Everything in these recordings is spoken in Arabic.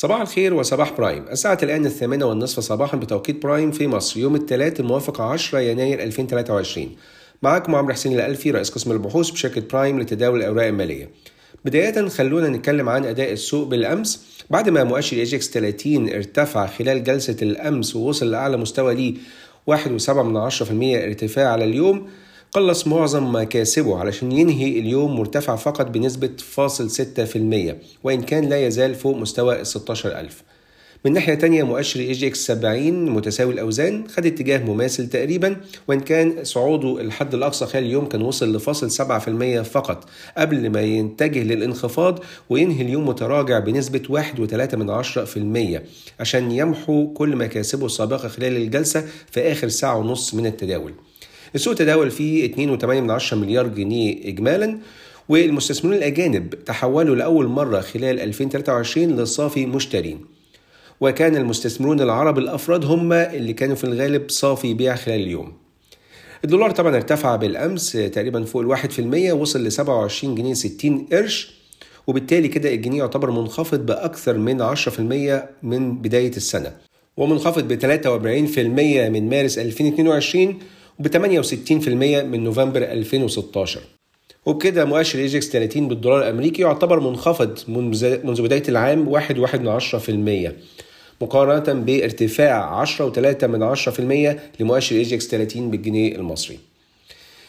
صباح الخير وصباح برايم. الساعة الآن الثامنة والنصف صباحا بتوقيت برايم في مصر. يوم الثلاث الموافق 10 يناير 2023 معاكم عمرو حسين الألفي رئيس قسم البحوث بشركة برايم لتداول الأوراق المالية. بداية خلونا نتكلم عن أداء السوق بالأمس. بعد ما مؤشر EGX 30 ارتفع خلال جلسة الأمس ووصل لأعلى مستوى ليه 1.7% ارتفاع على اليوم قلص معظم مكاسبه علشان ينهي اليوم مرتفع فقط بنسبة فاصل 6% وإن كان لا يزال فوق مستوى ال 16000 من ناحية تانية مؤشر EGX 70 متساوي الأوزان خد اتجاه مماثل تقريبا وإن كان صعوده الحد الأقصى خلال اليوم كان وصل لفاصل 7% فقط قبل ما يتجه للانخفاض وينهي اليوم متراجع بنسبة 1.3% عشان يمحو كل مكاسبه السابقة خلال الجلسة في آخر ساعة ونص من التداول. السوق تداول فيه 2.8 مليار جنيه إجمالا والمستثمرون الأجانب تحولوا لأول مرة خلال 2023 لصافي مشترين. وكان المستثمرون العرب الأفراد هم اللي كانوا في الغالب صافي بيع خلال اليوم. الدولار طبعا ارتفع بالأمس تقريبا فوق الواحد في المية وصل ل 27 جنيه 60 قرش وبالتالي كده الجنيه يعتبر منخفض بأكثر من 10% من بداية السنة ومنخفض ب 43% من مارس 2022 وب 68% من نوفمبر 2016 وبكده مؤشر EGX 30 بالدولار الأمريكي يعتبر منخفض منذ بداية العام 1.1% مقارنة بارتفاع 10.3 من 10% لمؤشر EGX 30 بالجنيه المصري.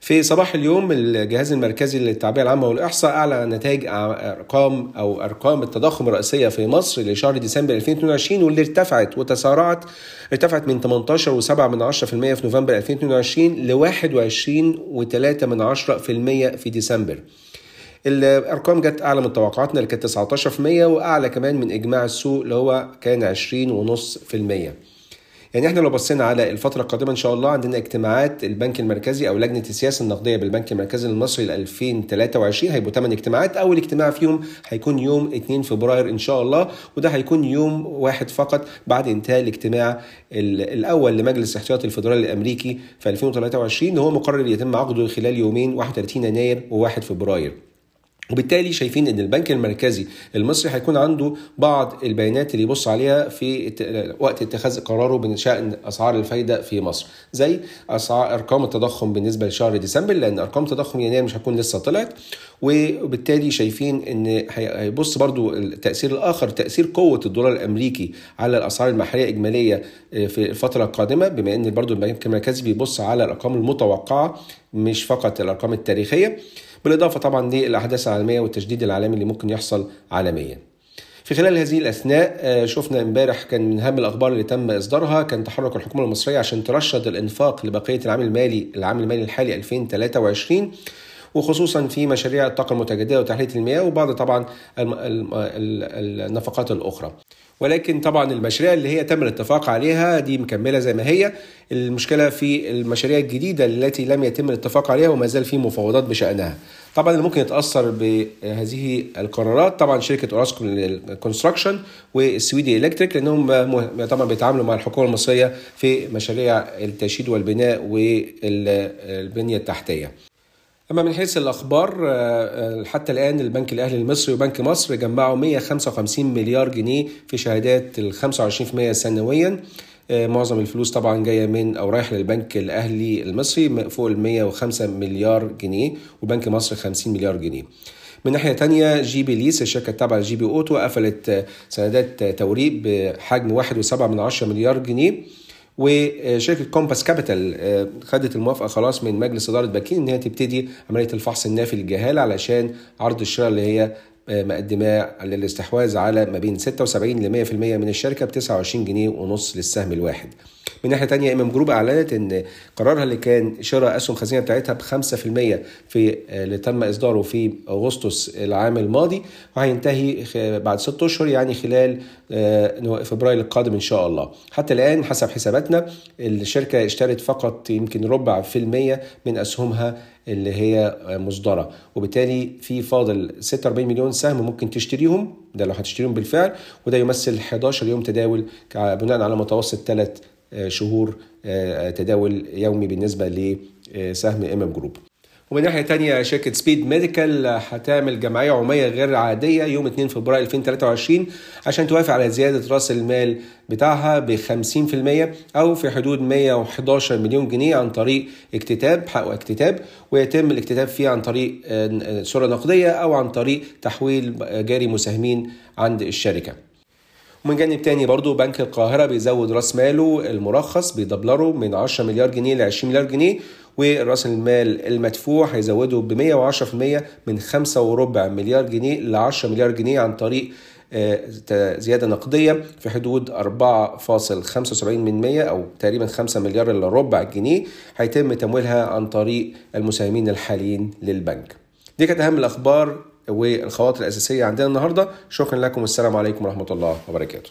في صباح اليوم الجهاز المركزي للتعبئة العامة والإحصاء اعلن نتائج أرقام أو أرقام التضخم الرئيسية في مصر لشهر ديسمبر 2022 واللي ارتفعت وتسارعت ارتفعت من 18.7 من 10% في نوفمبر 2022 ل 21.3 من 10% في ديسمبر. الأرقام جت أعلى من توقعاتنا اللي كانت 19% وأعلى كمان من إجماع السوق اللي هو كان 20.5%. يعني إحنا لو بصينا على الفترة القادمة إن شاء الله عندنا اجتماعات البنك المركزي أو لجنة السياسة النقدية بالبنك المركزي المصري ل 2023 هيبقوا 8 اجتماعات. أول اجتماع فيهم هيكون يوم 2 فبراير إن شاء الله وده هيكون يوم واحد فقط بعد انتهاء الاجتماع الأول لمجلس الاحتياطي الفدرالي الأمريكي في 2023 اللي هو مقرر يتم عقده خلال يومين 31 يناير و1 فبراير. وبالتالي شايفين إن البنك المركزي المصري هيكون عنده بعض البيانات اللي يبص عليها في وقت اتخاذ قراره بشان أسعار الفايدة في مصر زي أسعار أرقام التضخم بالنسبة لشهر ديسمبر لأن أرقام تضخم يناير مش هتكون لسه طلعت وبالتالي شايفين إن هيبص برضو التأثير الآخر تأثير قوة الدولار الأمريكي على الأسعار المحلية اجماليه في الفترة القادمة بما إن برضو البنك المركزي بيبص على الأرقام المتوقعة مش فقط الأرقام التاريخية. بالإضافة طبعا للأحداث العالمية والتجديد العالمي اللي ممكن يحصل عالميا. في خلال هذه الأثناء شفنا امبارح كان من أهم الأخبار اللي تم إصدارها كان تحرك الحكومة المصرية عشان ترشد الإنفاق لبقية العام المالي العام المالي الحالي 2023 وخصوصا في مشاريع الطاقة المتجددة وتحلية المياه وبعض طبعا النفقات الأخرى. ولكن طبعا المشاريع اللي هي تم الاتفاق عليها دي مكملة زي ما هي. المشكلة في المشاريع الجديدة التي لم يتم الاتفاق عليها وما زال في مفاوضات بشأنها. طبعا اللي ممكن يتأثر بهذه القرارات طبعا شركة Orascom Construction والسويدي Electric لأنهم طبعا بيتعاملوا مع الحكومة المصرية في مشاريع التشييد والبناء والبنية التحتية. أما من حيث الأخبار حتى الآن البنك الأهلي المصري وبنك مصر جمعوا 155 مليار جنيه في شهادات ال 25% سنويا معظم الفلوس طبعا جاية من أو رايح للبنك الأهلي المصري فوق ال 105 مليار جنيه وبنك مصر 50 مليار جنيه. من ناحية تانية GB Lease الشركة التابعة ل GB Auto قفلت سندات توريق بحجم 1.7 مليار جنيه وشركة Compass Capital خدت الموافقة خلاص من مجلس إدارة باكين إن هي تبتدي عملية الفحص النافي للجهالة علشان عرض الشراء اللي هي مقدماه للاستحواذ على ما بين 76 ل 100% من الشركة ب 29 جنيه ونص للسهم الواحد. من ناحية تانية إمام جروب أعلنت إن قرارها اللي كان شراء أسهم خزينة بتاعتها ب 5% في اللي تم إصداره في أغسطس العام الماضي وهينتهي بعد 6 أشهر يعني خلال فبراير القادم إن شاء الله. حتى الآن حسب حساباتنا الشركة اشترت فقط يمكن ربع في المية من أسهمها اللي هي مصدرة. وبالتالي في فاضل 46 مليون سهم ممكن تشتريهم ده لو هتشتريهم بالفعل وده يمثل 11 يوم تداول بناء على متوسط ثلاث شهور تداول يومي بالنسبة لسهم MM Group ومن ناحية تانية شركة Speed Medical هتعمل جمعية عمومية غير عادية يوم 2 فبراير 2023 عشان توافق على زيادة رأس المال بتاعها ب 50% أو في حدود 111 مليون جنيه عن طريق اكتتاب حق اكتتاب ويتم الاكتتاب فيه عن طريق صورة نقدية أو عن طريق تحويل جاري مساهمين عند الشركة. ومن جانب تاني برضو بنك القاهرة بيزود رأس ماله المرخص بيدبلره من 10 مليار جنيه ل 20 مليار جنيه وراس المال المدفوع هيزوده ب 110% من 5 وربع مليار جنيه ل 10 مليار جنيه عن طريق زيادة نقدية في حدود 4.75 من 100 أو تقريبا 5 مليار إلا ربع جنيه هيتم تمويلها عن طريق المساهمين الحاليين للبنك. دي كانت أهم الأخبار والخواطر الأساسية عندنا النهاردة. شكرا لكم والسلام عليكم ورحمة الله وبركاته.